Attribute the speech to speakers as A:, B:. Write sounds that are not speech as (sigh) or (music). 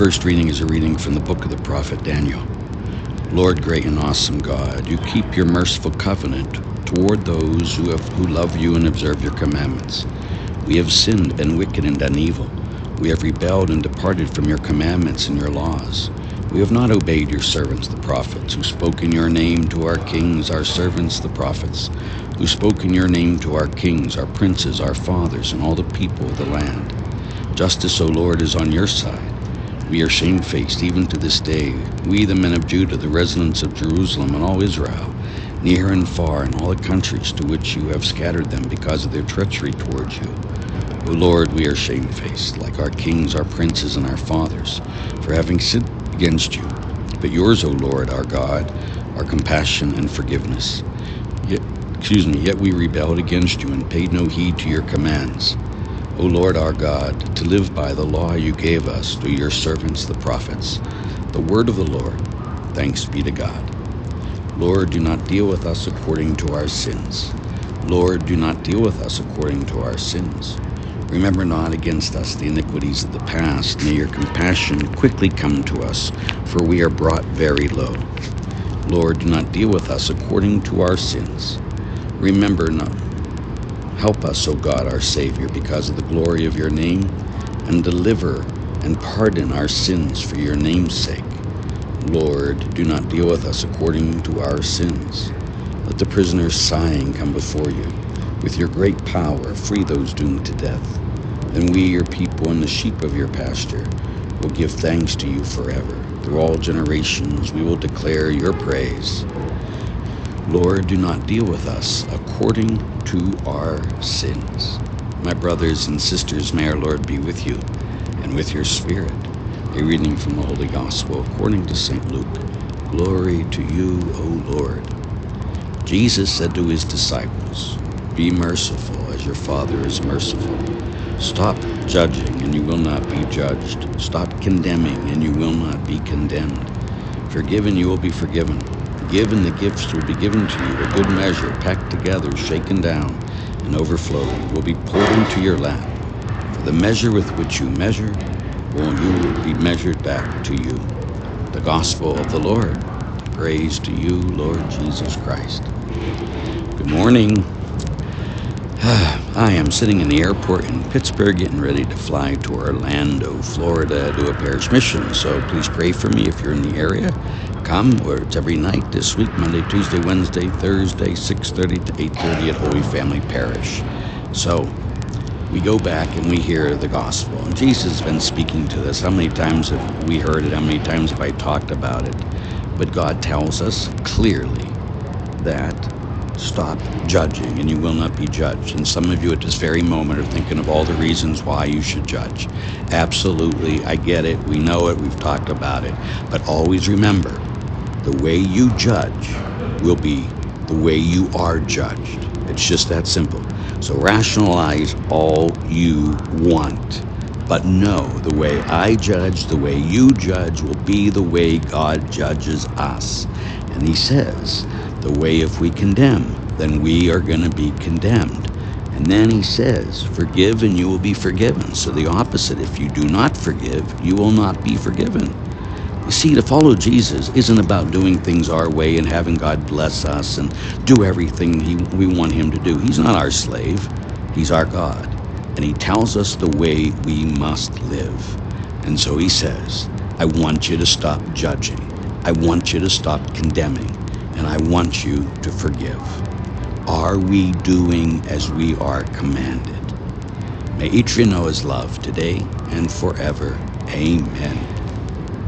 A: first reading is a reading from the book of the prophet Daniel. Lord, great and awesome God, you keep your merciful covenant toward those who, have, who love you and observe your commandments. We have sinned and wicked and done evil. We have rebelled and departed from your commandments and your laws. We have not obeyed your servants, the prophets, who spoke in your name to our kings, our servants, the prophets, who spoke in your name to our kings, our princes, our fathers, and all the people of the land. Justice, O Lord, is on your side. We are shamefaced even to this day, we, the men of Judah, the residents of Jerusalem, and all Israel, near and far, in all the countries to which you have scattered them because of their treachery towards you. O Lord, we are shamefaced, like our kings, our princes, and our fathers, for having sinned against you. But yours, O Lord, our God, are compassion and forgiveness. Yet, excuse me, yet we rebelled against you and paid no heed to your commands. O Lord our God, to live by the law you gave us through your servants the prophets, the word of the Lord. Thanks be to God. Lord, do not deal with us according to our sins. Lord, do not deal with us according to our sins. Remember not against us the iniquities of the past. May your compassion quickly come to us, for we are brought very low. Lord, do not deal with us according to our sins. Remember not Help us, O God, our Savior, because of the glory of your name, and deliver and pardon our sins for your name's sake. Lord, do not deal with us according to our sins. Let the prisoners sighing come before you. With your great power, free those doomed to death. Then we, your people, and the sheep of your pasture, will give thanks to you forever. Through all generations, we will declare your praise. Lord, do not deal with us according to our sins. My brothers and sisters, may our Lord be with you and with your spirit. A reading from the Holy Gospel according to St. Luke. Glory to you, O Lord. Jesus said to his disciples, Be merciful as your Father is merciful. Stop judging and you will not be judged. Stop condemning and you will not be condemned. Forgive and you will be forgiven. Give and the gifts will be given to you. A good measure, packed together, shaken down, and overflowing, will be poured into your lap. For the measure with which you measure, will you be measured back to you. The gospel of the Lord. Praise to you, Lord Jesus Christ. Good morning. (sighs) I am sitting in the airport in Pittsburgh getting ready to fly to Orlando, Florida to a parish mission. So please pray for me if you're in the area. Come, where it's every night this week, Monday, Tuesday, Wednesday, Thursday, 6.30 to 8.30 at Holy Family Parish. So we go back and we hear the gospel. And Jesus has been speaking to us. How many times have we heard it? How many times have I talked about it? But God tells us clearly that stop judging and you will not be judged. And some of you at this very moment are thinking of all the reasons why you should judge. Absolutely, I get it. We know it. We've talked about it. But always remember the way you judge will be the way you are judged. It's just that simple. So rationalize all you want. But know the way I judge, the way you judge will be the way God judges us. And he says, the way if we condemn, then we are going to be condemned. And then he says, forgive and you will be forgiven. So the opposite, if you do not forgive, you will not be forgiven. You see, to follow Jesus isn't about doing things our way and having God bless us and do everything he, we want him to do. He's not our slave, he's our God. And he tells us the way we must live. And so he says, I want you to stop judging. I want you to stop condemning and I want you to forgive. Are we doing as we are commanded? May each you know his love today and forever. Amen.